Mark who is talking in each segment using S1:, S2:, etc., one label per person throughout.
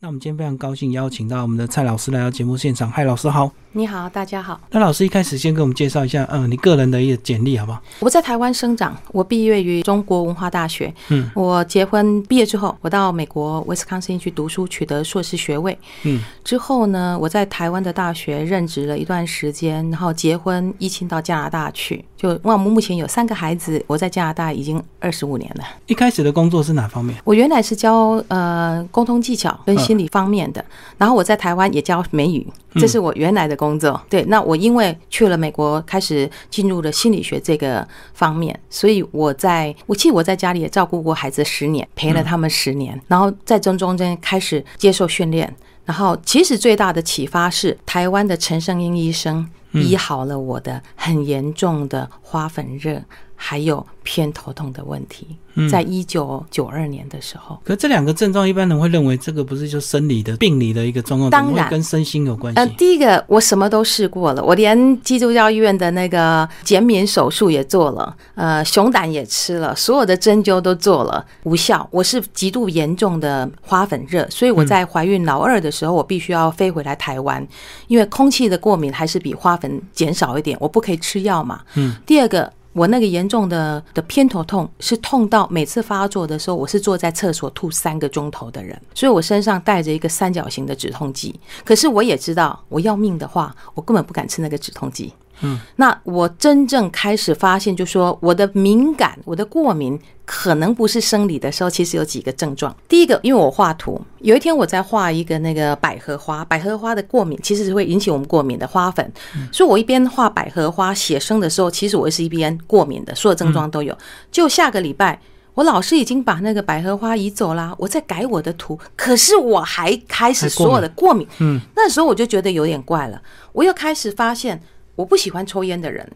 S1: 那我们今天非常高兴邀请到我们的蔡老师来到节目现场。嗨，老师好。
S2: 你好，大家好。
S1: 那老师一开始先给我们介绍一下，嗯，你个人的一个简历好不好？
S2: 我在台湾生长，我毕业于中国文化大学。
S1: 嗯，
S2: 我结婚毕业之后，我到美国威斯康星去读书，取得硕士学位。
S1: 嗯，
S2: 之后呢，我在台湾的大学任职了一段时间，然后结婚，疫情到加拿大去。就我们目前有三个孩子，我在加拿大已经二十五年了。
S1: 一开始的工作是哪方面？
S2: 我原来是教呃沟通技巧跟心理方面的，然后我在台湾也教美语，这是我原来的工作。对，那我因为去了美国，开始进入了心理学这个方面，所以我在我记得我在家里也照顾过孩子十年，陪了他们十年，然后在中中间开始接受训练，然后其实最大的启发是台湾的陈胜英医生医好了我的很严重的花粉热，还有偏头痛的问题，在一九九二年的时候。
S1: 可这两个症状，一般人会认为这个不是就生理的病理的一个状况，
S2: 当然
S1: 跟身心有关系。
S2: 呃，第一个我什么都试过了，我连基督教医院的那个减免手术也做了，呃，熊胆也吃了，所有的针灸都做了，无效。我是极度严重的花粉热，所以我在怀孕老二的时候，我必须要飞回来台湾，因为空气的过敏还是比花粉减少一点，我不可以吃药嘛。
S1: 嗯。
S2: 第二个。我那个严重的的偏头痛是痛到每次发作的时候，我是坐在厕所吐三个钟头的人，所以我身上带着一个三角形的止痛剂。可是我也知道，我要命的话，我根本不敢吃那个止痛剂。
S1: 嗯，
S2: 那我真正开始发现，就说我的敏感、我的过敏可能不是生理的时候，其实有几个症状。第一个，因为我画图，有一天我在画一个那个百合花，百合花的过敏其实是会引起我们过敏的花粉，所以我一边画百合花写生的时候，其实我是一边过敏的，所有症状都有。就下个礼拜。我老师已经把那个百合花移走啦，我在改我的图，可是我还开始所有的过敏。
S1: 嗯，
S2: 那时候我就觉得有点怪了，我又开始发现我不喜欢抽烟的人，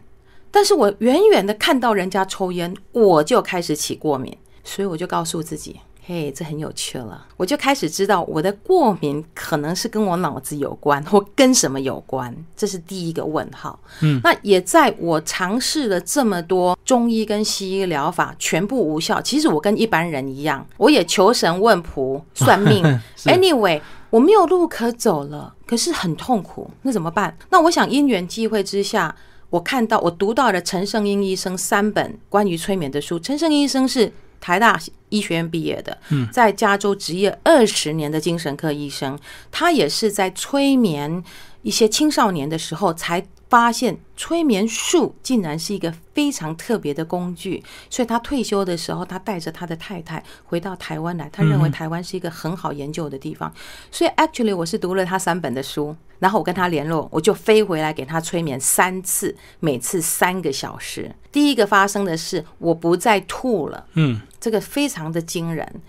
S2: 但是我远远的看到人家抽烟，我就开始起过敏，所以我就告诉自己。嘿，这很有趣了，我就开始知道我的过敏可能是跟我脑子有关，或跟什么有关，这是第一个问号。
S1: 嗯，
S2: 那也在我尝试了这么多中医跟西医疗法，全部无效。其实我跟一般人一样，我也求神问卜、算命。Anyway，我没有路可走了，可是很痛苦，那怎么办？那我想因缘际会之下，我看到我读到了陈胜英医生三本关于催眠的书。陈胜英医生是。台大医学院毕业的，在加州职业二十年的精神科医生，他也是在催眠一些青少年的时候才发现催眠术竟然是一个非常特别的工具。所以他退休的时候，他带着他的太太回到台湾来，他认为台湾是一个很好研究的地方。所以 actually 我是读了他三本的书，然后我跟他联络，我就飞回来给他催眠三次，每次三个小时。第一个发生的是我不再吐了，
S1: 嗯。
S2: 这个非常的惊人。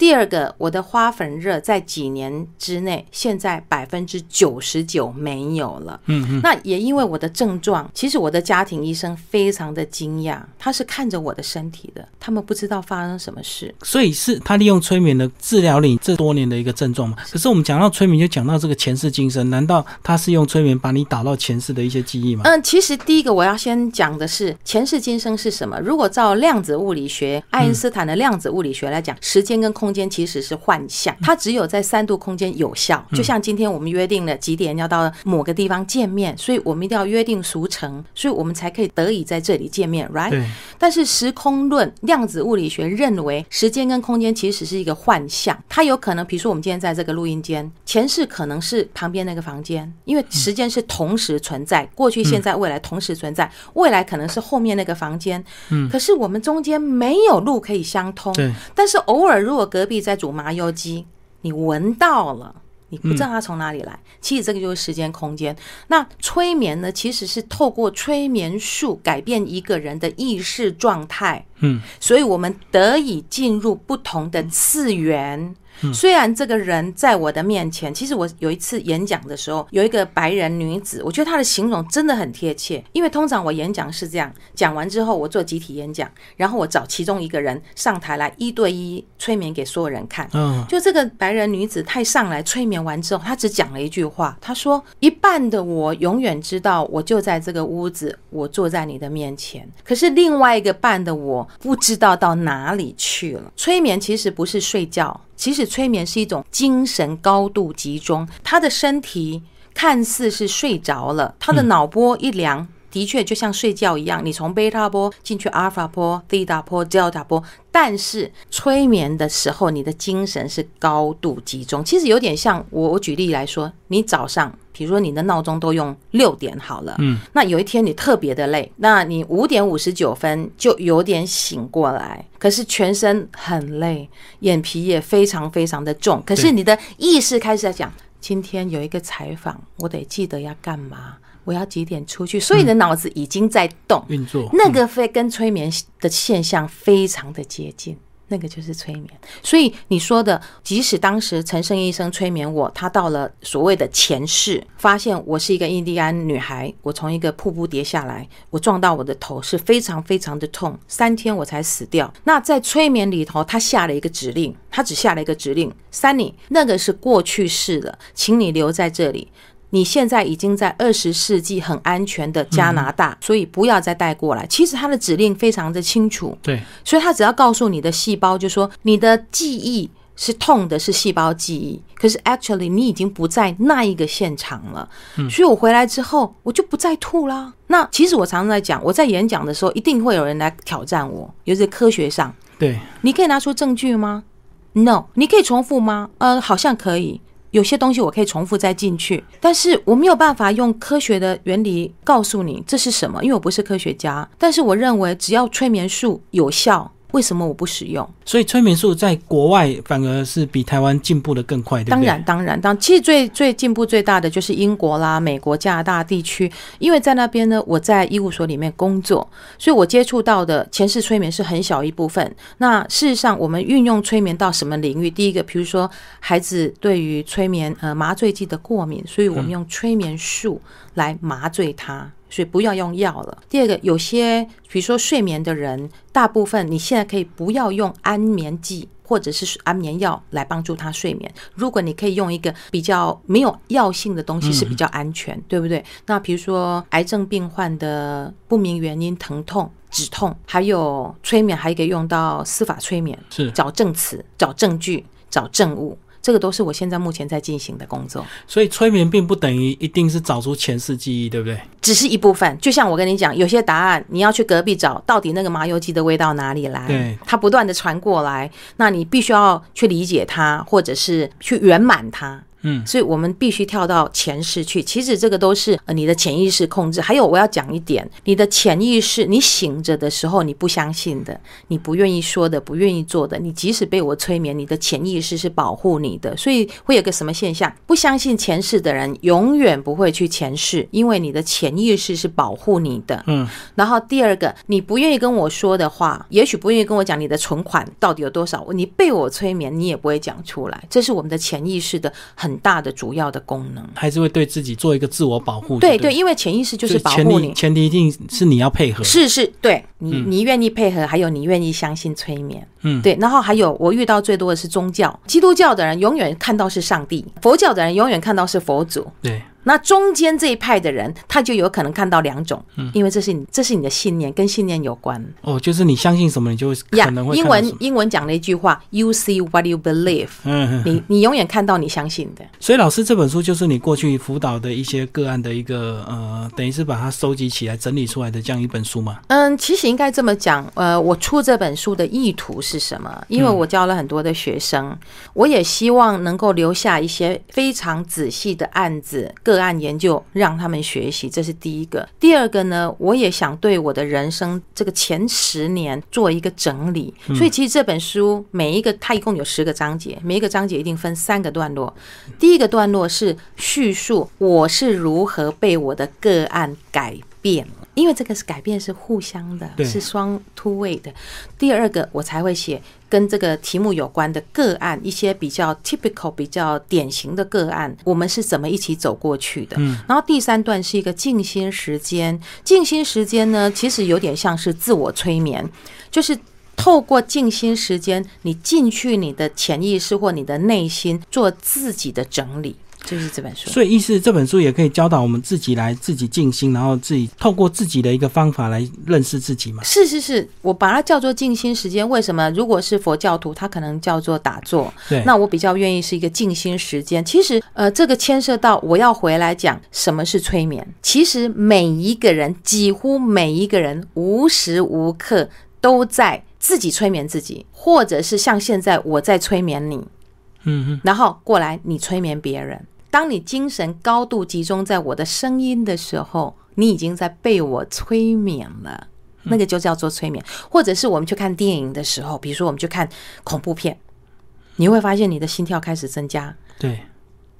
S2: 第二个，我的花粉热在几年之内，现在百分之九十九没有了。
S1: 嗯嗯。
S2: 那也因为我的症状，其实我的家庭医生非常的惊讶，他是看着我的身体的，他们不知道发生什么事。
S1: 所以是他利用催眠的治疗你这多年的一个症状嘛？可是我们讲到催眠，就讲到这个前世今生，难道他是用催眠把你打到前世的一些记忆吗？
S2: 嗯，其实第一个我要先讲的是前世今生是什么。如果照量子物理学，爱因斯坦的量子物理学来讲，时间跟空。空间其实是幻象，它只有在三度空间有效。就像今天我们约定了几点要到某个地方见面，所以我们一定要约定俗成，所以我们才可以得以在这里见面，right？但是时空论量子物理学认为，时间跟空间其实是一个幻象，它有可能，比如说我们今天在这个录音间，前世可能是旁边那个房间，因为时间是同时存在，过去、现在、未来同时存在，未来可能是后面那个房间，
S1: 嗯，
S2: 可是我们中间没有路可以相通，
S1: 对，
S2: 但是偶尔如果隔壁在煮麻油鸡，你闻到了，你不知道它从哪里来。其实这个就是时间空间。那催眠呢，其实是透过催眠术改变一个人的意识状态。
S1: 嗯，
S2: 所以我们得以进入不同的次元。虽然这个人在我的面前，其实我有一次演讲的时候，有一个白人女子，我觉得她的形容真的很贴切。因为通常我演讲是这样，讲完之后我做集体演讲，然后我找其中一个人上台来一对一催眠给所有人看。
S1: 嗯，
S2: 就这个白人女子，她上来催眠完之后，她只讲了一句话，她说：“一半的我永远知道，我就在这个屋子，我坐在你的面前。可是另外一个半的我不知道到哪里去了。”催眠其实不是睡觉。其实催眠是一种精神高度集中，他的身体看似是睡着了，他的脑波一量。的确，就像睡觉一样，你从贝塔波进去阿尔法波、西塔波、德尔塔波，但是催眠的时候，你的精神是高度集中。其实有点像我，我举例来说，你早上，比如说你的闹钟都用六点好了，嗯，那有一天你特别的累，那你五点五十九分就有点醒过来，可是全身很累，眼皮也非常非常的重，可是你的意识开始在讲，今天有一个采访，我得记得要干嘛。我要几点出去？所以你的脑子已经在动
S1: 运作，
S2: 那个非跟催眠的现象非常的接近，那个就是催眠。所以你说的，即使当时陈胜医生催眠我，他到了所谓的前世，发现我是一个印第安女孩，我从一个瀑布跌下来，我撞到我的头是非常非常的痛，三天我才死掉。那在催眠里头，他下了一个指令，他只下了一个指令：Sunny，那个是过去式的，请你留在这里。你现在已经在二十世纪很安全的加拿大，所以不要再带过来。其实他的指令非常的清楚，
S1: 对，
S2: 所以他只要告诉你的细胞，就说你的记忆是痛的，是细胞记忆。可是 actually 你已经不在那一个现场了，所以我回来之后我就不再吐啦。那其实我常常在讲，我在演讲的时候一定会有人来挑战我，尤其科学上，
S1: 对，
S2: 你可以拿出证据吗？No，你可以重复吗？呃，好像可以。有些东西我可以重复再进去，但是我没有办法用科学的原理告诉你这是什么，因为我不是科学家。但是我认为，只要催眠术有效。为什么我不使用？
S1: 所以催眠术在国外反而是比台湾进步的更快，对不
S2: 对？当然，当然，当其实最最进步最大的就是英国啦、美国、加拿大地区，因为在那边呢，我在医务所里面工作，所以我接触到的前世催眠是很小一部分。那事实上，我们运用催眠到什么领域？第一个，比如说孩子对于催眠呃麻醉剂的过敏，所以我们用催眠术来麻醉他。所以不要用药了。第二个，有些比如说睡眠的人，大部分你现在可以不要用安眠剂或者是安眠药来帮助他睡眠。如果你可以用一个比较没有药性的东西，是比较安全，对不对？那比如说癌症病患的不明原因疼痛、止痛，还有催眠，还可以用到司法催眠，
S1: 是
S2: 找证词、找证据、找证物。这个都是我现在目前在进行的工作，
S1: 所以催眠并不等于一定是找出前世记忆，对不对？
S2: 只是一部分。就像我跟你讲，有些答案你要去隔壁找，到底那个麻油鸡的味道哪里来？
S1: 对，
S2: 它不断的传过来，那你必须要去理解它，或者是去圆满它。
S1: 嗯，
S2: 所以我们必须跳到前世去。其实这个都是呃你的潜意识控制。还有我要讲一点，你的潜意识，你醒着的时候你不相信的，你不愿意说的，不愿意做的，你即使被我催眠，你的潜意识是保护你的。所以会有个什么现象？不相信前世的人永远不会去前世，因为你的潜意识是保护你的。
S1: 嗯。
S2: 然后第二个，你不愿意跟我说的话，也许不愿意跟我讲你的存款到底有多少，你被我催眠，你也不会讲出来。这是我们的潜意识的很。很大的主要的功能，
S1: 还是会对自己做一个自我保护。
S2: 对对，因为潜意识就是保护你，
S1: 前提一定是你要配合。
S2: 是是，对你你愿意配合，还有你愿意相信催眠。
S1: 嗯，
S2: 对。然后还有我遇到最多的是宗教，基督教的人永远看到是上帝，佛教的人永远看到是佛祖。
S1: 对。
S2: 那中间这一派的人，他就有可能看到两种，因为这是你这是你的信念，跟信念有关。
S1: 哦，就是你相信什么，你就可能会。
S2: 英文英文讲了一句话：“You see what you believe。”嗯，你你永远看到你相信的。
S1: 所以老师这本书就是你过去辅导的一些个案的一个呃，等于是把它收集起来整理出来的这样一本书嘛？
S2: 嗯，其实应该这么讲。呃，我出这本书的意图是什么？因为我教了很多的学生，我也希望能够留下一些非常仔细的案子。个案研究让他们学习，这是第一个。第二个呢，我也想对我的人生这个前十年做一个整理。所以其实这本书每一个它一共有十个章节，每一个章节一定分三个段落。第一个段落是叙述我是如何被我的个案改变。因为这个是改变是互相的，是双突位的。第二个，我才会写跟这个题目有关的个案，一些比较 typical、比较典型的个案，我们是怎么一起走过去的。
S1: 嗯，
S2: 然后第三段是一个静心时间，静心时间呢，其实有点像是自我催眠，就是透过静心时间，你进去你的潜意识或你的内心做自己的整理。就是这本书。
S1: 所以意思这本书也可以教导我们自己来自己静心，然后自己透过自己的一个方法来认识自己嘛。
S2: 是是是，我把它叫做静心时间。为什么？如果是佛教徒，他可能叫做打坐。
S1: 对，
S2: 那我比较愿意是一个静心时间。其实，呃，这个牵涉到我要回来讲什么是催眠。其实每一个人，几乎每一个人，无时无刻都在自己催眠自己，或者是像现在我在催眠你，
S1: 嗯嗯，
S2: 然后过来你催眠别人。当你精神高度集中在我的声音的时候，你已经在被我催眠了，那个就叫做催眠。或者是我们去看电影的时候，比如说我们去看恐怖片，你会发现你的心跳开始增加，
S1: 对，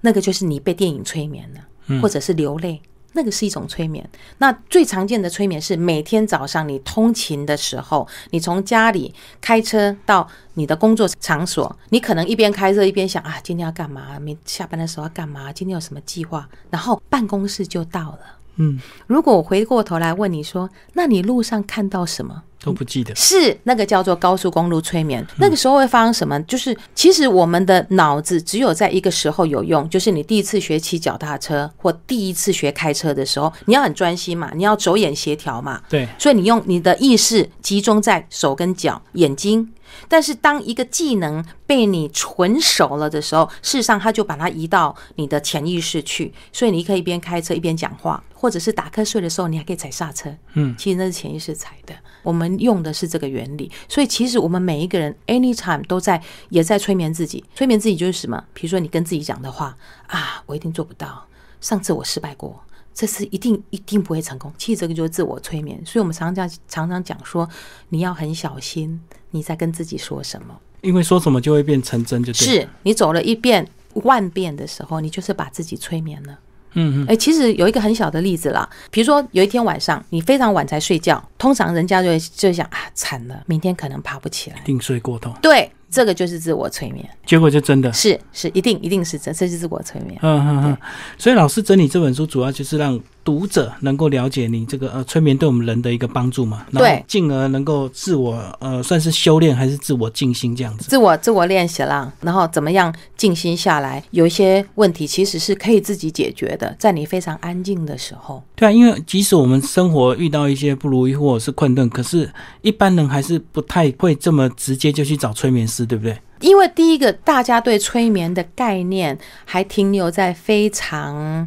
S2: 那个就是你被电影催眠了，或者是流泪。那个是一种催眠。那最常见的催眠是每天早上你通勤的时候，你从家里开车到你的工作场所，你可能一边开车一边想啊，今天要干嘛？明下班的时候要干嘛？今天有什么计划？然后办公室就到了。
S1: 嗯，
S2: 如果我回过头来问你说，那你路上看到什么？
S1: 都不记得。
S2: 是那个叫做高速公路催眠。那个时候会发生什么？就是其实我们的脑子只有在一个时候有用，就是你第一次学骑脚踏车或第一次学开车的时候，你要很专心嘛，你要手眼协调嘛。
S1: 对，
S2: 所以你用你的意识集中在手跟脚、眼睛。但是当一个技能被你纯熟了的时候，事实上它就把它移到你的潜意识去，所以你可以一边开车一边讲话，或者是打瞌睡的时候，你还可以踩刹车。
S1: 嗯，
S2: 其实那是潜意识踩的。我们用的是这个原理，所以其实我们每一个人 anytime 都在也在催眠自己。催眠自己就是什么？比如说你跟自己讲的话啊，我一定做不到，上次我失败过。这次一定一定不会成功，其实这个就是自我催眠。所以我们常常常常讲说，你要很小心你在跟自己说什么，
S1: 因为说什么就会变成真，就对。
S2: 是你走了一遍万遍的时候，你就是把自己催眠了。
S1: 嗯嗯。
S2: 哎，其实有一个很小的例子啦，比如说有一天晚上你非常晚才睡觉，通常人家就会就想啊，惨了，明天可能爬不起来，
S1: 定睡过头。
S2: 对。这个就是自我催眠，
S1: 结果就真的
S2: 是是一定一定是真，这是自我催眠。
S1: 嗯嗯嗯。所以老师整理这本书，主要就是让读者能够了解你这个呃催眠对我们人的一个帮助嘛，
S2: 对，
S1: 进而能够自我呃算是修炼还是自我静心这样子。
S2: 自我自我练习啦，然后怎么样静心下来？有一些问题其实是可以自己解决的，在你非常安静的时候。
S1: 对啊，因为即使我们生活遇到一些不如意或者是困顿，可是一般人还是不太会这么直接就去找催眠师，对不对？
S2: 因为第一个，大家对催眠的概念还停留在非常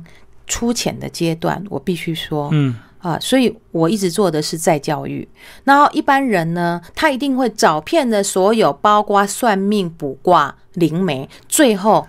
S2: 粗浅的阶段，我必须说，
S1: 嗯
S2: 啊，所以我一直做的是再教育。然后一般人呢，他一定会找遍了所有，包括算命、卜卦、灵媒，最后。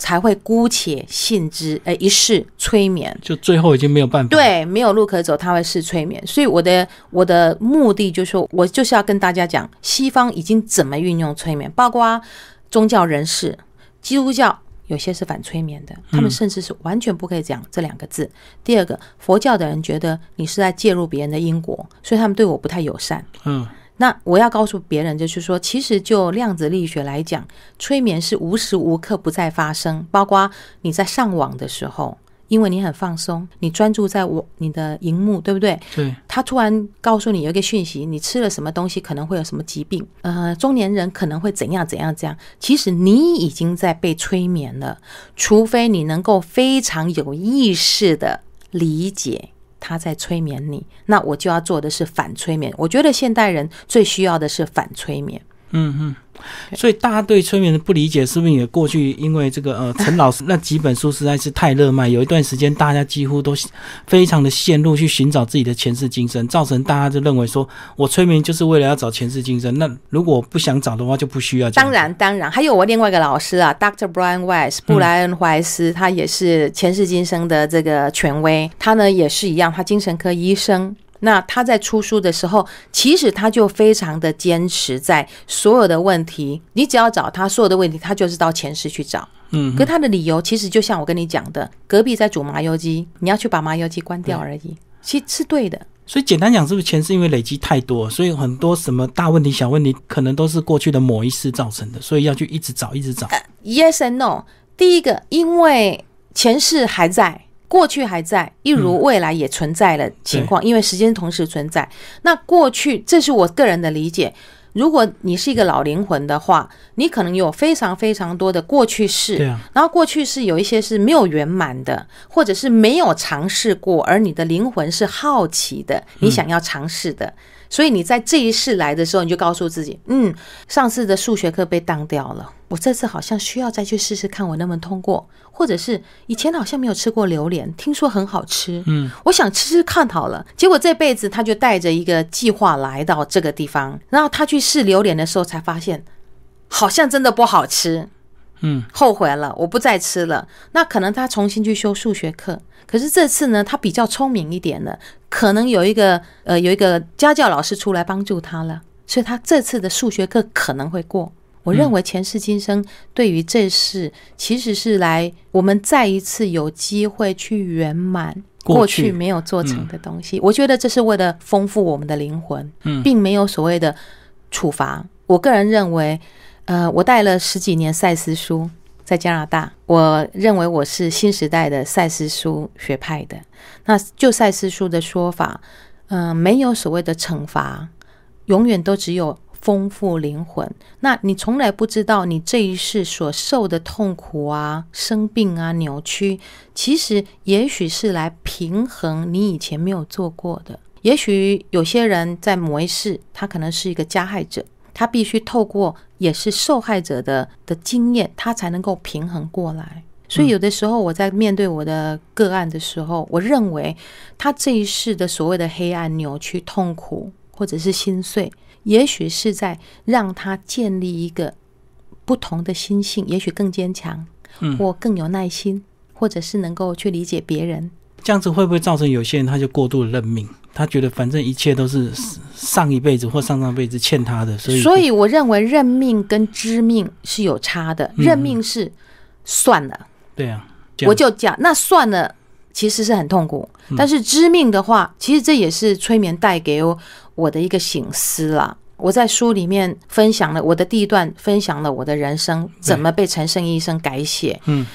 S2: 才会姑且信之，呃，一试催眠，
S1: 就最后已经没有办法，
S2: 对，没有路可走，他会试催眠。所以我的我的目的就是说，我就是要跟大家讲，西方已经怎么运用催眠，包括宗教人士，基督教有些是反催眠的，他们甚至是完全不可以讲这两个字。第二个，佛教的人觉得你是在介入别人的因果，所以他们对我不太友善。
S1: 嗯。
S2: 那我要告诉别人，就是说，其实就量子力学来讲，催眠是无时无刻不在发生，包括你在上网的时候，因为你很放松，你专注在我你的荧幕，对不对？
S1: 对。
S2: 他突然告诉你有一个讯息，你吃了什么东西可能会有什么疾病，呃，中年人可能会怎样怎样这样。其实你已经在被催眠了，除非你能够非常有意识的理解。他在催眠你，那我就要做的是反催眠。我觉得现代人最需要的是反催眠。
S1: 嗯嗯。所以大家对催眠的不理解，是不是也过去因为这个呃陈老师那几本书实在是太热卖，有一段时间大家几乎都非常的陷入去寻找自己的前世今生，造成大家就认为说我催眠就是为了要找前世今生。那如果不想找的话，就不需要。
S2: 当然当然，还有我另外一个老师啊，Dr. Brian Weiss 布莱恩怀斯，他也是前世今生的这个权威，他呢也是一样，他精神科医生。那他在出书的时候，其实他就非常的坚持，在所有的问题，你只要找他所有的问题，他就是到前世去找。
S1: 嗯，
S2: 可他的理由其实就像我跟你讲的，隔壁在煮麻油鸡，你要去把麻油鸡关掉而已，其实是对的。
S1: 所以简单讲，是不是前世因为累积太多，所以很多什么大问题、小问题，可能都是过去的某一世造成的，所以要去一直找，一直找。
S2: Yes and no。第一个，因为前世还在。过去还在，一如未来也存在的情况，因为时间同时存在。那过去，这是我个人的理解。如果你是一个老灵魂的话，你可能有非常非常多的过去式，然后过去式有一些是没有圆满的，或者是没有尝试过，而你的灵魂是好奇的，你想要尝试的。所以你在这一世来的时候，你就告诉自己，嗯，上次的数学课被当掉了，我这次好像需要再去试试看我能不能通过，或者是以前好像没有吃过榴莲，听说很好吃，
S1: 嗯，
S2: 我想吃吃看好了。结果这辈子他就带着一个计划来到这个地方，然后他去试榴莲的时候才发现，好像真的不好吃，
S1: 嗯，
S2: 后悔了，我不再吃了。那可能他重新去修数学课。可是这次呢，他比较聪明一点了，可能有一个呃有一个家教老师出来帮助他了，所以他这次的数学课可能会过。我认为前世今生对于这事其实是来我们再一次有机会去圆满过去没有做成的东西。我觉得这是为了丰富我们的灵魂，并没有所谓的处罚。我个人认为，呃，我带了十几年赛斯书。在加拿大，我认为我是新时代的赛斯书学派的。那就赛斯书的说法，嗯，没有所谓的惩罚，永远都只有丰富灵魂。那你从来不知道你这一世所受的痛苦啊、生病啊、扭曲，其实也许是来平衡你以前没有做过的。也许有些人在某一世，他可能是一个加害者。他必须透过也是受害者的的经验，他才能够平衡过来。所以有的时候我在面对我的个案的时候，我认为他这一世的所谓的黑暗、扭曲、痛苦或者是心碎，也许是在让他建立一个不同的心性，也许更坚强，或更有耐心，或者是能够去理解别人。
S1: 这样子会不会造成有些人他就过度认命？他觉得反正一切都是上一辈子或上上辈子欠他的，所以
S2: 所以我认为认命跟知命是有差的。认命是算了，
S1: 对啊，
S2: 我就讲那算了，其实是很痛苦。但是知命的话，其实这也是催眠带给我的一个醒思啦。我在书里面分享了我的第一段，分享了我的人生怎么被陈胜医生改写。
S1: 嗯，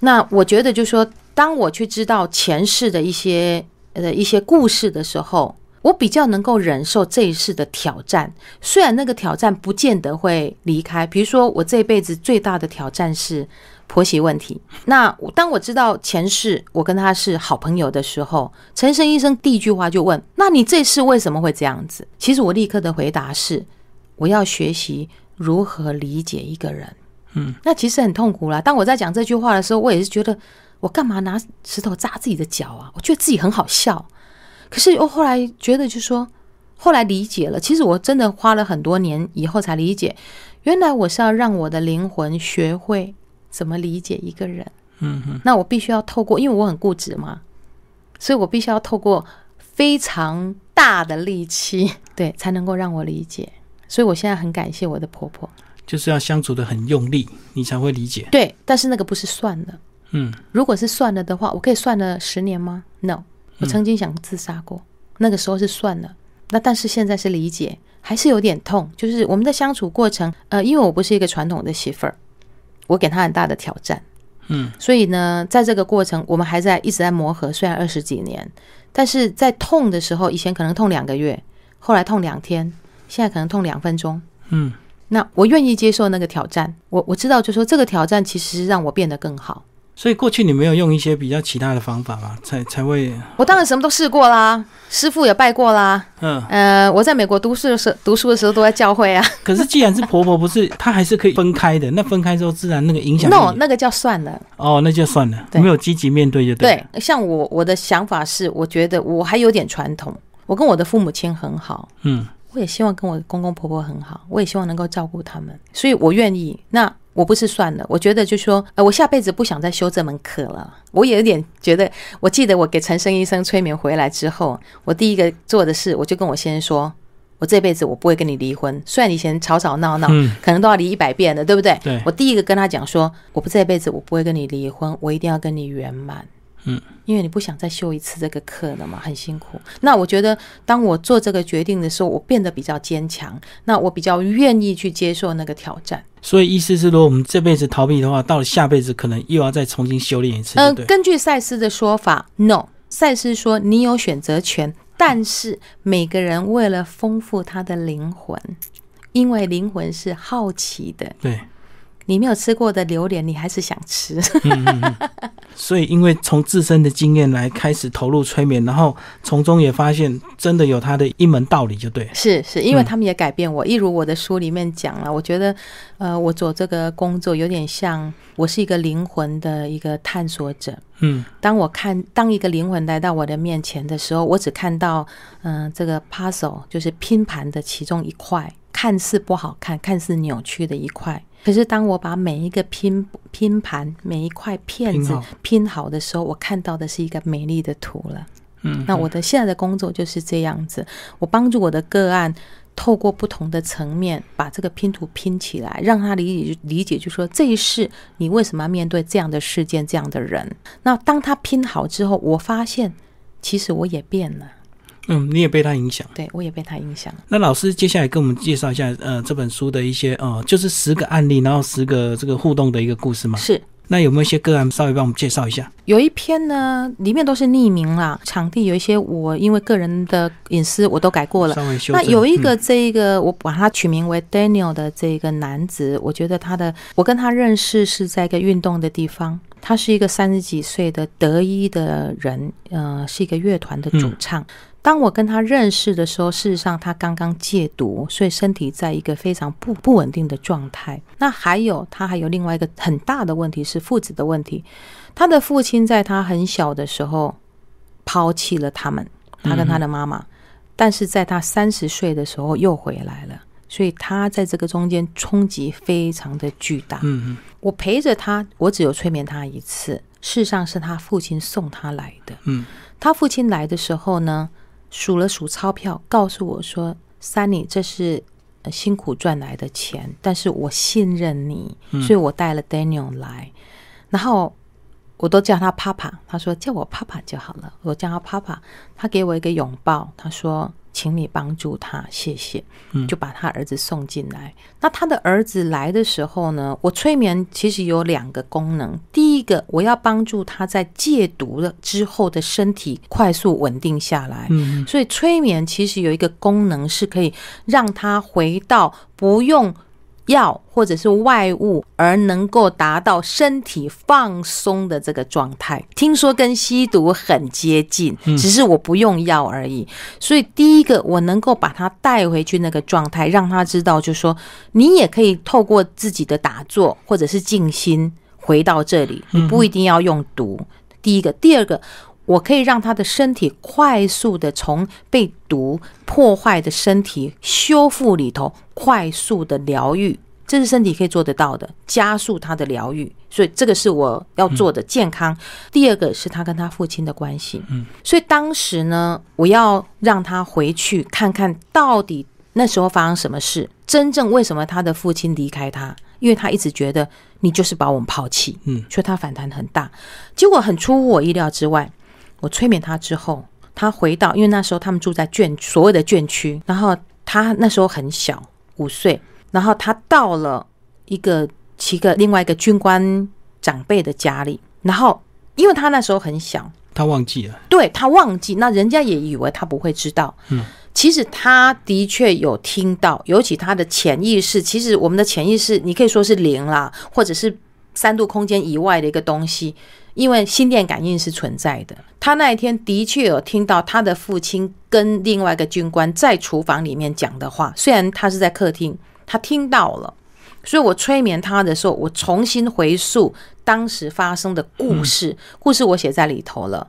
S2: 那我觉得就说，当我去知道前世的一些。呃一些故事的时候，我比较能够忍受这一世的挑战。虽然那个挑战不见得会离开，比如说我这辈子最大的挑战是婆媳问题。那当我知道前世我跟他是好朋友的时候，陈生医生第一句话就问：“那你这世为什么会这样子？”其实我立刻的回答是：我要学习如何理解一个人。
S1: 嗯，
S2: 那其实很痛苦啦。当我在讲这句话的时候，我也是觉得。我干嘛拿石头扎自己的脚啊？我觉得自己很好笑，可是我后来觉得，就说后来理解了。其实我真的花了很多年以后才理解，原来我是要让我的灵魂学会怎么理解一个人。
S1: 嗯哼，
S2: 那我必须要透过，因为我很固执嘛，所以我必须要透过非常大的力气，对，才能够让我理解。所以我现在很感谢我的婆婆，
S1: 就是要相处的很用力，你才会理解。
S2: 对，但是那个不是算的。
S1: 嗯，
S2: 如果是算了的话，我可以算了十年吗？No，我曾经想自杀过，那个时候是算了。那但是现在是理解，还是有点痛。就是我们的相处过程，呃，因为我不是一个传统的媳妇儿，我给他很大的挑战。
S1: 嗯，
S2: 所以呢，在这个过程，我们还在一直在磨合。虽然二十几年，但是在痛的时候，以前可能痛两个月，后来痛两天，现在可能痛两分钟。
S1: 嗯，
S2: 那我愿意接受那个挑战。我我知道，就说这个挑战其实让我变得更好。
S1: 所以过去你没有用一些比较其他的方法吗？才才会？
S2: 我当然什么都试过啦，师傅也拜过啦。
S1: 嗯，
S2: 呃，我在美国读书的时候，读书的时候都在教会啊。
S1: 可是既然是婆婆，不是她还是可以分开的。那分开之后，自然那个影响
S2: ，no，那个叫算了。
S1: 哦，那就算了，没有积极面对就对。
S2: 对，像我我的想法是，我觉得我还有点传统，我跟我的父母亲很好。
S1: 嗯，
S2: 我也希望跟我公公婆婆很好，我也希望能够照顾他们，所以我愿意。那。我不是算了，我觉得就说，呃，我下辈子不想再修这门课了。我也有点觉得，我记得我给陈生医生催眠回来之后，我第一个做的事，我就跟我先生说，我这辈子我不会跟你离婚。虽然以前吵吵闹闹，可能都要离一百遍的，对不对？
S1: 对。
S2: 我第一个跟他讲说，我不这辈子我不会跟你离婚，我一定要跟你圆满。
S1: 嗯，
S2: 因为你不想再修一次这个课了嘛，很辛苦。那我觉得，当我做这个决定的时候，我变得比较坚强，那我比较愿意去接受那个挑战。
S1: 所以意思是说，我们这辈子逃避的话，到了下辈子可能又要再重新修炼一次。
S2: 嗯，根据赛斯的说法，no，赛斯说你有选择权，但是每个人为了丰富他的灵魂，因为灵魂是好奇的。
S1: 对。
S2: 你没有吃过的榴莲，你还是想吃。
S1: 所以，因为从自身的经验来开始投入催眠，然后从中也发现真的有他的一门道理，就对。
S2: 是是，因为他们也改变我。一如我的书里面讲了，我觉得，呃，我做这个工作有点像我是一个灵魂的一个探索者。
S1: 嗯，
S2: 当我看当一个灵魂来到我的面前的时候，我只看到，嗯，这个 puzzle 就是拼盘的其中一块，看似不好看、看似扭曲的一块。可是，当我把每一个拼拼盘、每一块片子拼好的时候，我看到的是一个美丽的图了。
S1: 嗯，
S2: 那我的现在的工作就是这样子，我帮助我的个案透过不同的层面把这个拼图拼起来，让他理解理解，就说这一世你为什么要面对这样的事件、这样的人？那当他拼好之后，我发现其实我也变了。
S1: 嗯，你也被他影响，
S2: 对我也被他影响。
S1: 那老师接下来跟我们介绍一下，呃，这本书的一些，呃，就是十个案例，然后十个这个互动的一个故事吗？
S2: 是。
S1: 那有没有一些个案稍微帮我们介绍一下？
S2: 有一篇呢，里面都是匿名啦，场地有一些我因为个人的隐私我都改过了。
S1: 稍微修
S2: 那有一个这一个我把它取名为 Daniel 的这个男子，我觉得他的我跟他认识是在一个运动的地方。他是一个三十几岁的德医的人，呃，是一个乐团的主唱。当我跟他认识的时候，事实上他刚刚戒毒，所以身体在一个非常不不稳定的状态。那还有他还有另外一个很大的问题是父子的问题。他的父亲在他很小的时候抛弃了他们，他跟他的妈妈，但是在他三十岁的时候又回来了。所以他在这个中间冲击非常的巨大。
S1: 嗯嗯，
S2: 我陪着他，我只有催眠他一次。事实上是他父亲送他来的。
S1: 嗯，
S2: 他父亲来的时候呢，数了数钞票，告诉我说：“Sunny，这是辛苦赚来的钱，但是我信任你，所以我带了 Daniel 来。然后我都叫他 Papa，他说叫我 Papa 就好了。我叫他 Papa，他给我一个拥抱，他说。”请你帮助他，谢谢。就把他儿子送进来。那他的儿子来的时候呢？我催眠其实有两个功能。第一个，我要帮助他在戒毒了之后的身体快速稳定下来。
S1: 嗯，
S2: 所以催眠其实有一个功能是可以让他回到不用。药或者是外物而能够达到身体放松的这个状态，听说跟吸毒很接近，只是我不用药而已。所以第一个，我能够把他带回去那个状态，让他知道，就说你也可以透过自己的打坐或者是静心回到这里，你不一定要用毒。第一个，第二个。我可以让他的身体快速的从被毒破坏的身体修复里头快速的疗愈，这是身体可以做得到的，加速他的疗愈。所以这个是我要做的健康。第二个是他跟他父亲的关系。
S1: 嗯，
S2: 所以当时呢，我要让他回去看看到底那时候发生什么事，真正为什么他的父亲离开他，因为他一直觉得你就是把我们抛弃。
S1: 嗯，
S2: 所以他反弹很大，结果很出乎我意料之外。我催眠他之后，他回到，因为那时候他们住在眷所谓的眷区，然后他那时候很小，五岁，然后他到了一个七个另外一个军官长辈的家里，然后因为他那时候很小，
S1: 他忘记了，
S2: 对他忘记，那人家也以为他不会知道，
S1: 嗯，
S2: 其实他的确有听到，尤其他的潜意识，其实我们的潜意识，你可以说是零啦，或者是三度空间以外的一个东西。因为心电感应是存在的，他那一天的确有听到他的父亲跟另外一个军官在厨房里面讲的话，虽然他是在客厅，他听到了。所以我催眠他的时候，我重新回溯当时发生的故事，故事我写在里头了。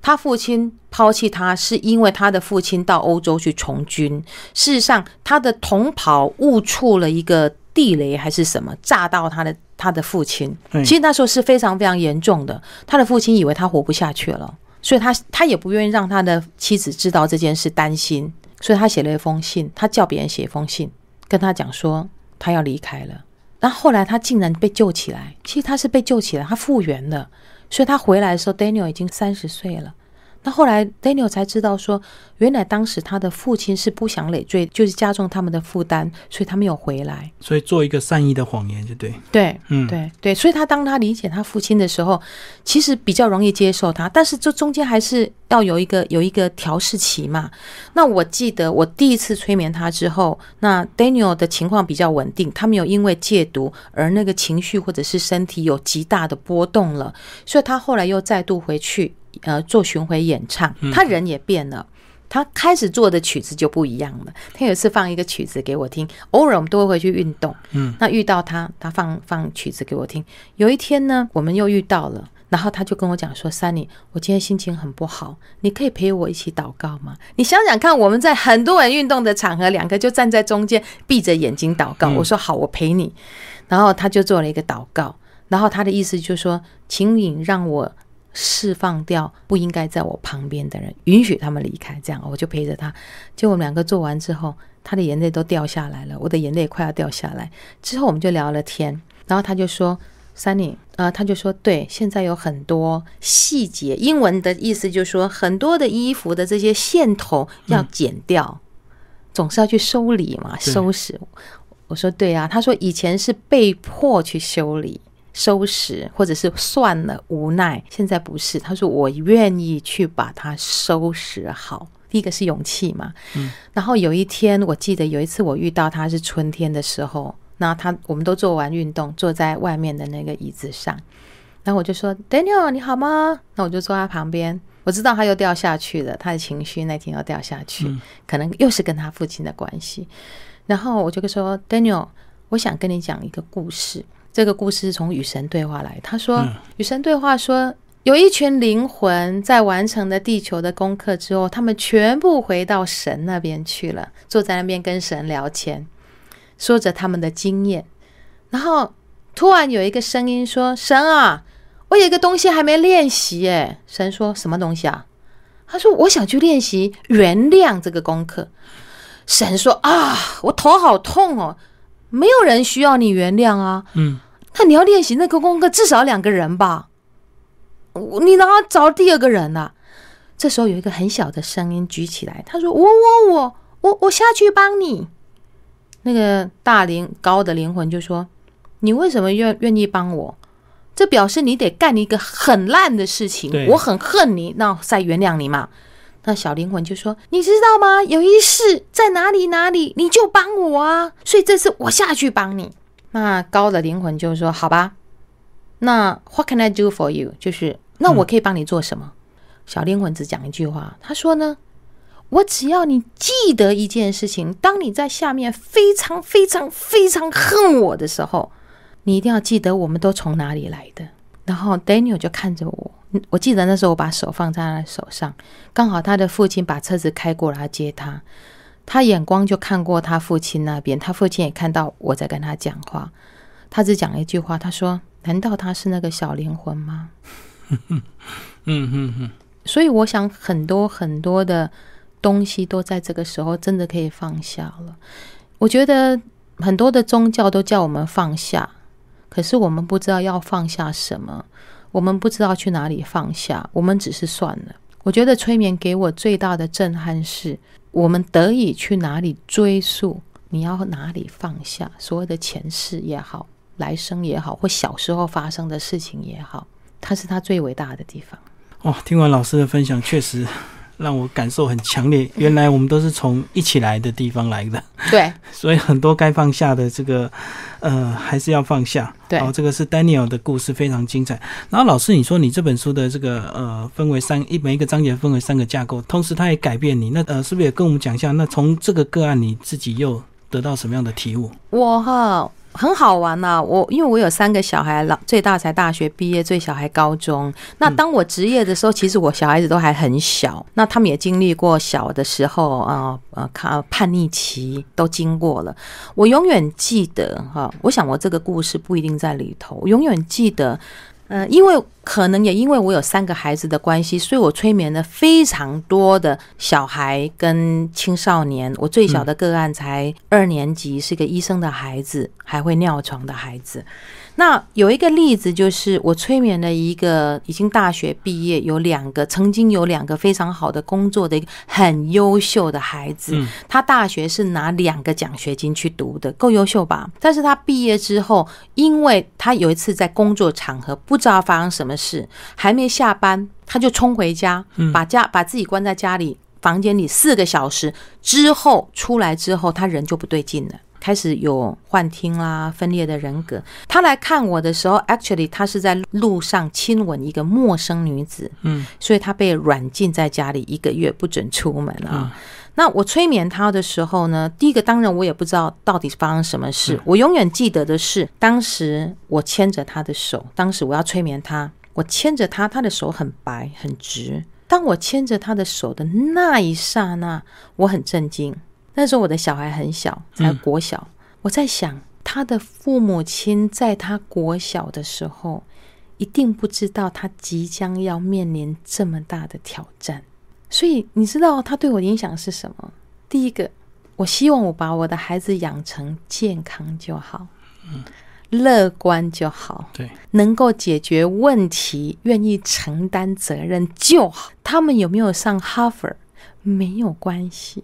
S2: 他父亲抛弃他，是因为他的父亲到欧洲去从军，事实上他的同袍误触了一个地雷还是什么，炸到他的。他的父亲，其实那时候是非常非常严重的。他的父亲以为他活不下去了，所以他他也不愿意让他的妻子知道这件事，担心，所以他写了一封信，他叫别人写一封信，跟他讲说他要离开了。那后来他竟然被救起来，其实他是被救起来，他复原了，所以他回来的时候，Daniel 已经三十岁了。那后来，Daniel 才知道说，原来当时他的父亲是不想累赘，就是加重他们的负担，所以他没有回来。
S1: 所以做一个善意的谎言，就对。
S2: 对，
S1: 嗯，
S2: 对对。所以他当他理解他父亲的时候，其实比较容易接受他。但是这中间还是要有一个有一个调试期嘛。那我记得我第一次催眠他之后，那 Daniel 的情况比较稳定，他没有因为戒毒而那个情绪或者是身体有极大的波动了，所以他后来又再度回去呃做巡回演唱，他人也变了。他开始做的曲子就不一样了。他有一次放一个曲子给我听，偶尔我们都会回去运动。嗯，那遇到他，他放放曲子给我听。有一天呢，我们又遇到了，然后他就跟我讲说：“Sunny，我今天心情很不好，你可以陪我一起祷告吗？”你想想看，我们在很多人运动的场合，两个就站在中间，闭着眼睛祷告。我说：“好，我陪你。”然后他就做了一个祷告，然后他的意思就是说：“请你让我。”释放掉不应该在我旁边的人，允许他们离开，这样我就陪着他。就我们两个做完之后，他的眼泪都掉下来了，我的眼泪快要掉下来。之后我们就聊了天，然后他就说：“Sunny，呃，他就说，对，现在有很多细节，英文的意思就是说，很多的衣服的这些线头要剪掉，总是要去修理嘛，收拾。”我说：“对啊。”他说：“以前是被迫去修理。”收拾，或者是算了，无奈。现在不是，他说我愿意去把它收拾好。第一个是勇气嘛，嗯。然后有一天，我记得有一次我遇到他是春天的时候，那他我们都做完运动，坐在外面的那个椅子上，然后我就说：“Daniel，你好吗？”那我就坐他旁边，我知道他又掉下去了，他的情绪那天又掉下去，可能又是跟他父亲的关系。然后我就说：“Daniel，我想跟你讲一个故事。”这个故事是从与神对话来。他说：“与神对话说，有一群灵魂在完成了地球的功课之后，他们全部回到神那边去了，坐在那边跟神聊天，说着他们的经验。然后突然有一个声音说：‘神啊，我有一个东西还没练习。’哎，神说什么东西啊？他说：‘我想去练习原谅这个功课。’神说：‘啊，我头好痛哦。’没有人需要你原谅啊，嗯，那你要练习那个功课，至少两个人吧，你哪找第二个人呢？这时候有一个很小的声音举起来，他说：“我我我我我下去帮你。”那个大灵高的灵魂就说：“你为什么愿愿意帮我？这表示你得干一个很烂的事情，我很恨你，那再原谅你嘛。”那小灵魂就说：“你知道吗？有一事在哪里哪里，你就帮我啊！所以这次我下去帮你。”那高的灵魂就说：“好吧，那 What can I do for you？就是那我可以帮你做什么？”小灵魂只讲一句话，他说呢：“我只要你记得一件事情，当你在下面非常非常非常恨我的时候，你一定要记得我们都从哪里来的。”然后 Daniel 就看着我。我记得那时候我把手放在他的手上，刚好他的父亲把车子开过来接他，他眼光就看过他父亲那边，他父亲也看到我在跟他讲话，他只讲了一句话，他说：“难道他是那个小灵魂吗？”嗯 嗯嗯。所以我想很多很多的东西都在这个时候真的可以放下了。我觉得很多的宗教都叫我们放下，可是我们不知道要放下什么。我们不知道去哪里放下，我们只是算了。我觉得催眠给我最大的震撼是，我们得以去哪里追溯，你要哪里放下，所有的前世也好，来生也好，或小时候发生的事情也好，它是它最伟大的地方。
S1: 哇，听完老师的分享，确实。让我感受很强烈。原来我们都是从一起来的地方来的，
S2: 对，
S1: 所以很多该放下的这个，呃，还是要放下。
S2: 对，
S1: 然后这个是 Daniel 的故事，非常精彩。然后老师，你说你这本书的这个呃，分为三一每一个章节分为三个架构，同时它也改变你。那呃，是不是也跟我们讲一下？那从这个个案你自己又得到什么样的体悟？
S2: 我哈。很好玩呐，我因为我有三个小孩，老最大才大学毕业，最小还高中。那当我职业的时候，其实我小孩子都还很小，那他们也经历过小的时候啊呃，看叛逆期都经过了。我永远记得哈，我想我这个故事不一定在里头，我永远记得。嗯，因为可能也因为我有三个孩子的关系，所以我催眠了非常多的小孩跟青少年。我最小的个案才二年级，是个医生的孩子，还会尿床的孩子。那有一个例子，就是我催眠了一个已经大学毕业，有两个曾经有两个非常好的工作的一个很优秀的孩子。他大学是拿两个奖学金去读的，够优秀吧？但是他毕业之后，因为他有一次在工作场合不知道发生什么事，还没下班，他就冲回家，把家把自己关在家里房间里四个小时之后出来之后，他人就不对劲了。开始有幻听啦，分裂的人格。他来看我的时候，actually 他是在路上亲吻一个陌生女子，嗯，所以他被软禁在家里一个月，不准出门啊。那我催眠他的时候呢，第一个当然我也不知道到底发生什么事。我永远记得的是，当时我牵着他的手，当时我要催眠他，我牵着他，他的手很白很直。当我牵着他的手的那一刹那，我很震惊。那时候我的小孩很小，才国小。我在想，他的父母亲在他国小的时候，一定不知道他即将要面临这么大的挑战。所以，你知道他对我的影响是什么？第一个，我希望我把我的孩子养成健康就好，嗯，乐观就好，
S1: 对，
S2: 能够解决问题、愿意承担责任就好。他们有没有上哈佛没有关系。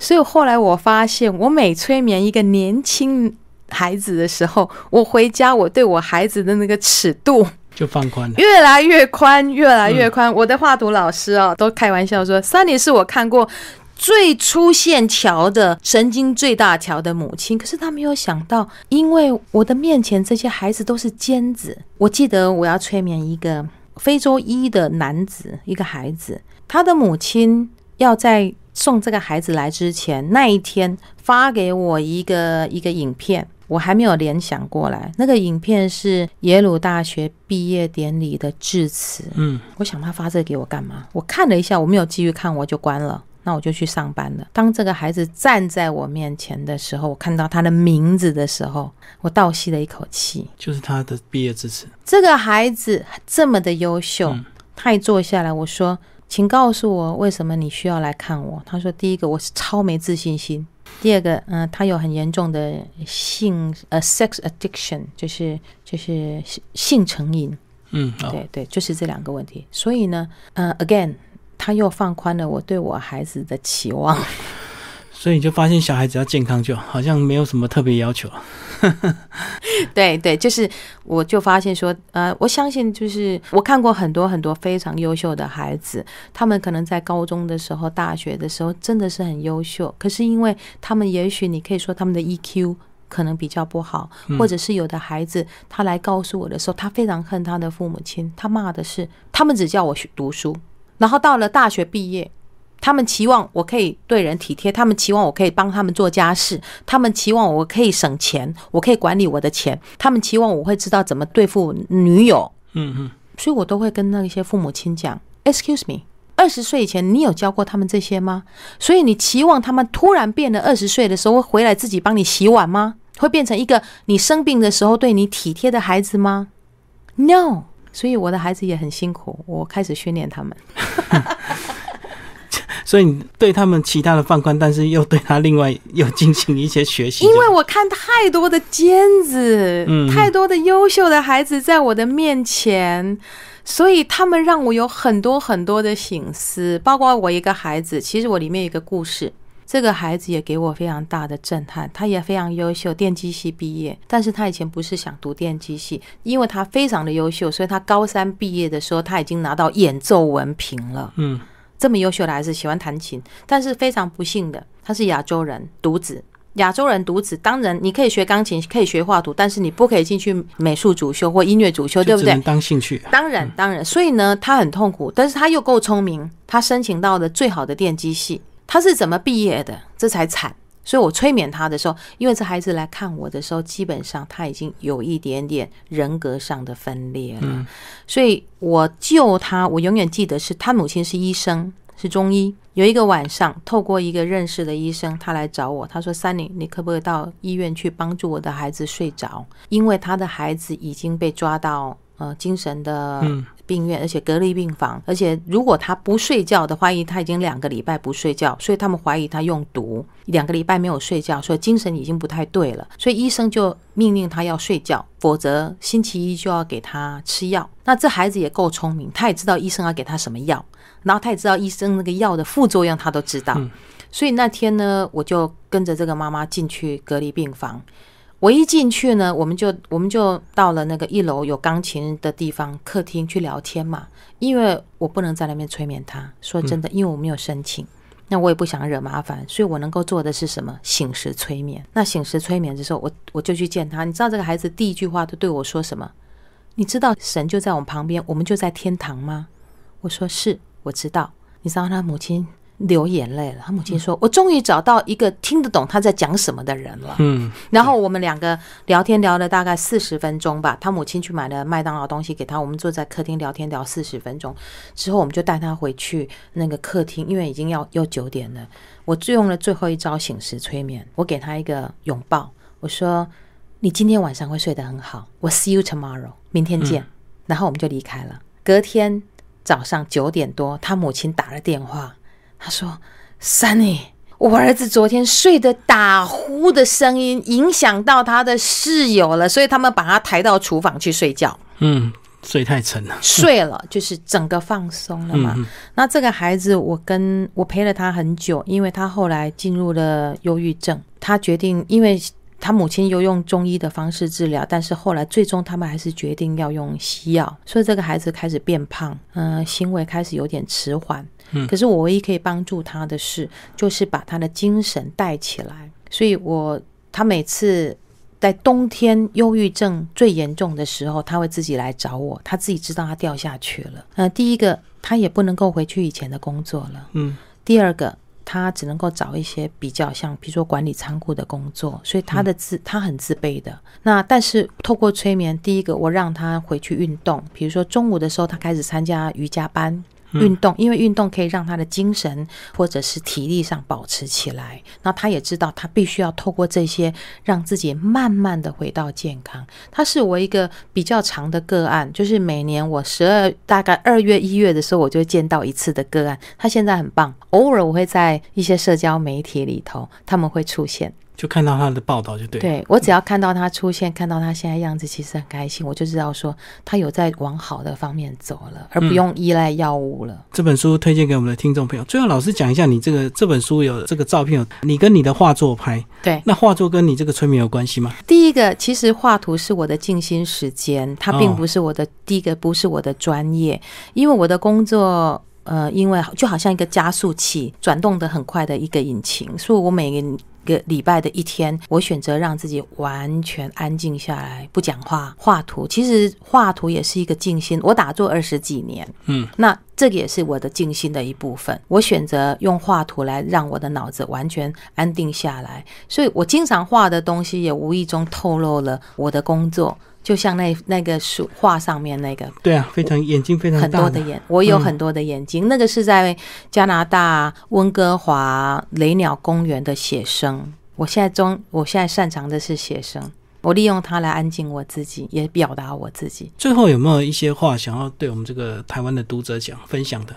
S2: 所以后来我发现，我每催眠一个年轻孩子的时候，我回家我对我孩子的那个尺度
S1: 就放宽了，
S2: 越来越宽，越来越宽。我的画图老师啊，都开玩笑说，Sunny 是我看过最粗线条的、神经最大条的母亲。可是他没有想到，因为我的面前这些孩子都是尖子。我记得我要催眠一个非洲裔的男子，一个孩子，他的母亲要在。送这个孩子来之前，那一天发给我一个一个影片，我还没有联想过来。那个影片是耶鲁大学毕业典礼的致辞。嗯，我想他发这个给我干嘛？我看了一下，我没有继续看，我就关了。那我就去上班了。当这个孩子站在我面前的时候，我看到他的名字的时候，我倒吸了一口气。
S1: 就是他的毕业致辞。
S2: 这个孩子这么的优秀，他一坐下来，我说。请告诉我为什么你需要来看我？他说：第一个，我是超没自信心；第二个，嗯，他有很严重的性呃 sex addiction，就是就是性成瘾。
S1: 嗯，
S2: 对对，就是这两个问题。所以呢，嗯，again，他又放宽了我对我孩子的期望。
S1: 所以你就发现小孩子要健康就好像没有什么特别要求。
S2: 对对，就是我就发现说，呃，我相信就是我看过很多很多非常优秀的孩子，他们可能在高中的时候、大学的时候真的是很优秀，可是因为他们也许你可以说他们的 EQ 可能比较不好，或者是有的孩子他来告诉我的时候，他非常恨他的父母亲，他骂的是他们只叫我去读书，然后到了大学毕业。他们期望我可以对人体贴，他们期望我可以帮他们做家事，他们期望我可以省钱，我可以管理我的钱，他们期望我会知道怎么对付女友。
S1: 嗯嗯，
S2: 所以我都会跟那些父母亲讲：“Excuse me，二十岁以前你有教过他们这些吗？所以你期望他们突然变了二十岁的时候会回来自己帮你洗碗吗？会变成一个你生病的时候对你体贴的孩子吗？No，所以我的孩子也很辛苦，我开始训练他们。
S1: 所以你对他们其他的放宽，但是又对他另外又进行一些学习。
S2: 因为我看太多的尖子，嗯，太多的优秀的孩子在我的面前，所以他们让我有很多很多的醒思。包括我一个孩子，其实我里面有一个故事，这个孩子也给我非常大的震撼。他也非常优秀，电机系毕业，但是他以前不是想读电机系，因为他非常的优秀，所以他高三毕业的时候他已经拿到演奏文凭了。嗯。这么优秀的孩子喜欢弹琴，但是非常不幸的，他是亚洲人独子。亚洲人独子，当然你可以学钢琴，可以学画图，但是你不可以进去美术主修或音乐主修，对不对？
S1: 当兴趣。
S2: 当然，当然。所以呢，他很痛苦，但是他又够聪明，他申请到了最好的电机系。他是怎么毕业的？这才惨。所以我催眠他的时候，因为这孩子来看我的时候，基本上他已经有一点点人格上的分裂了。所以我救他，我永远记得是他母亲是医生，是中医。有一个晚上，透过一个认识的医生，他来找我，他说：“Sunny，你可不可以到医院去帮助我的孩子睡着？因为他的孩子已经被抓到呃精神的病院，而且隔离病房，而且如果他不睡觉的怀疑他已经两个礼拜不睡觉，所以他们怀疑他用毒，两个礼拜没有睡觉，所以精神已经不太对了，所以医生就命令他要睡觉，否则星期一就要给他吃药。那这孩子也够聪明，他也知道医生要给他什么药，然后他也知道医生那个药的副作用，他都知道。所以那天呢，我就跟着这个妈妈进去隔离病房。我一进去呢，我们就我们就到了那个一楼有钢琴的地方，客厅去聊天嘛。因为我不能在那边催眠他，说真的，因为我没有申请，那我也不想惹麻烦，所以我能够做的是什么？醒时催眠。那醒时催眠的时候，我我就去见他。你知道这个孩子第一句话都对我说什么？你知道神就在我们旁边，我们就在天堂吗？我说是，我知道。你知道他母亲。流眼泪了，他母亲说：“我终于找到一个听得懂他在讲什么的人了。”嗯，然后我们两个聊天聊了大概四十分钟吧。他母亲去买了麦当劳东西给他，我们坐在客厅聊天聊四十分钟之后，我们就带他回去那个客厅，因为已经要要九点了。我最用了最后一招醒时催眠，我给他一个拥抱，我说：“你今天晚上会睡得很好。”我 see you tomorrow，明天见。然后我们就离开了。隔天早上九点多，他母亲打了电话。他说：“Sunny，我儿子昨天睡得打呼的声音影响到他的室友了，所以他们把他抬到厨房去睡觉。
S1: 嗯，睡太沉了，
S2: 睡了就是整个放松了嘛。那这个孩子，我跟我陪了他很久，因为他后来进入了忧郁症，他决定因为。”他母亲又用中医的方式治疗，但是后来最终他们还是决定要用西药，所以这个孩子开始变胖，嗯，行为开始有点迟缓。嗯，可是我唯一可以帮助他的是，就是把他的精神带起来。所以，我他每次在冬天忧郁症最严重的时候，他会自己来找我，他自己知道他掉下去了。呃，第一个，他也不能够回去以前的工作了。嗯，第二个。他只能够找一些比较像，比如说管理仓库的工作，所以他的自他很自卑的。那但是透过催眠，第一个我让他回去运动，比如说中午的时候他开始参加瑜伽班。运动，因为运动可以让他的精神或者是体力上保持起来。那他也知道，他必须要透过这些，让自己慢慢的回到健康。他是我一个比较长的个案，就是每年我十二大概二月一月的时候，我就见到一次的个案。他现在很棒，偶尔我会在一些社交媒体里头，他们会出现。
S1: 就看到他的报道就对，
S2: 对我只要看到他出现，看到他现在样子，其实很开心，我就知道说他有在往好的方面走了，而不用依赖药物了。
S1: 这本书推荐给我们的听众朋友。最后，老师讲一下，你这个这本书有这个照片，有你跟你的画作拍，
S2: 对，
S1: 那画作跟你这个催眠有关系吗？
S2: 第一个，其实画图是我的静心时间，它并不是我的第一个，不是我的专业，因为我的工作。呃，因为就好像一个加速器，转动的很快的一个引擎，所以我每个礼拜的一天，我选择让自己完全安静下来，不讲话，画图。其实画图也是一个静心，我打坐二十几年，嗯，那这个也是我的静心的一部分。我选择用画图来让我的脑子完全安定下来，所以我经常画的东西也无意中透露了我的工作。就像那那个书画上面那个，
S1: 对啊，非常眼睛非常
S2: 很多的眼，我有很多的眼睛。那个是在加拿大温哥华雷鸟公园的写生。我现在中，我现在擅长的是写生，我利用它来安静我自己，也表达我自己。
S1: 最后有没有一些话想要对我们这个台湾的读者讲分享的？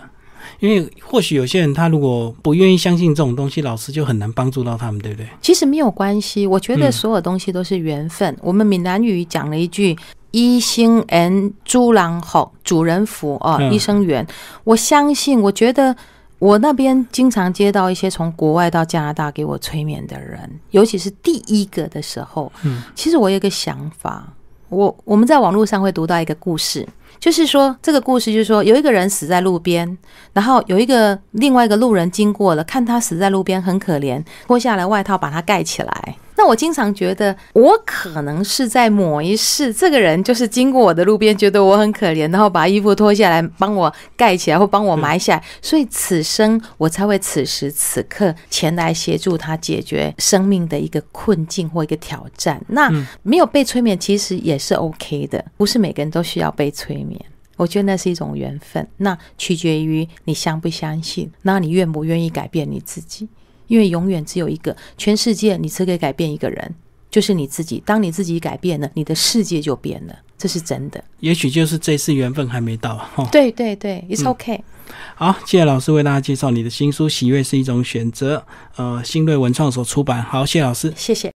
S1: 因为或许有些人他如果不愿意相信这种东西，老师就很难帮助到他们，对不对？
S2: 其实没有关系，我觉得所有东西都是缘分。我们闽南语讲了一句“一心恩猪郎好，主人福”哦，医生缘。我相信，我觉得我那边经常接到一些从国外到加拿大给我催眠的人，尤其是第一个的时候，嗯，其实我有一个想法，我我们在网络上会读到一个故事。就是说，这个故事就是说，有一个人死在路边，然后有一个另外一个路人经过了，看他死在路边很可怜，脱下来外套把他盖起来。那我经常觉得，我可能是在某一世，这个人就是经过我的路边，觉得我很可怜，然后把衣服脱下来帮我盖起来，或帮我埋下来，所以此生我才会此时此刻前来协助他解决生命的一个困境或一个挑战。那没有被催眠，其实也是 OK 的，不是每个人都需要被催眠。我觉得那是一种缘分，那取决于你相不相信，那你愿不愿意改变你自己。因为永远只有一个，全世界你只可以改变一个人，就是你自己。当你自己改变了，你的世界就变了。这是真的。
S1: 也许就是这次缘分还没到哈。
S2: 对对对，It's OK。
S1: 好，谢谢老师为大家介绍你的新书《喜悦是一种选择》，呃，新锐文创所出版。好，谢谢老师，
S2: 谢谢。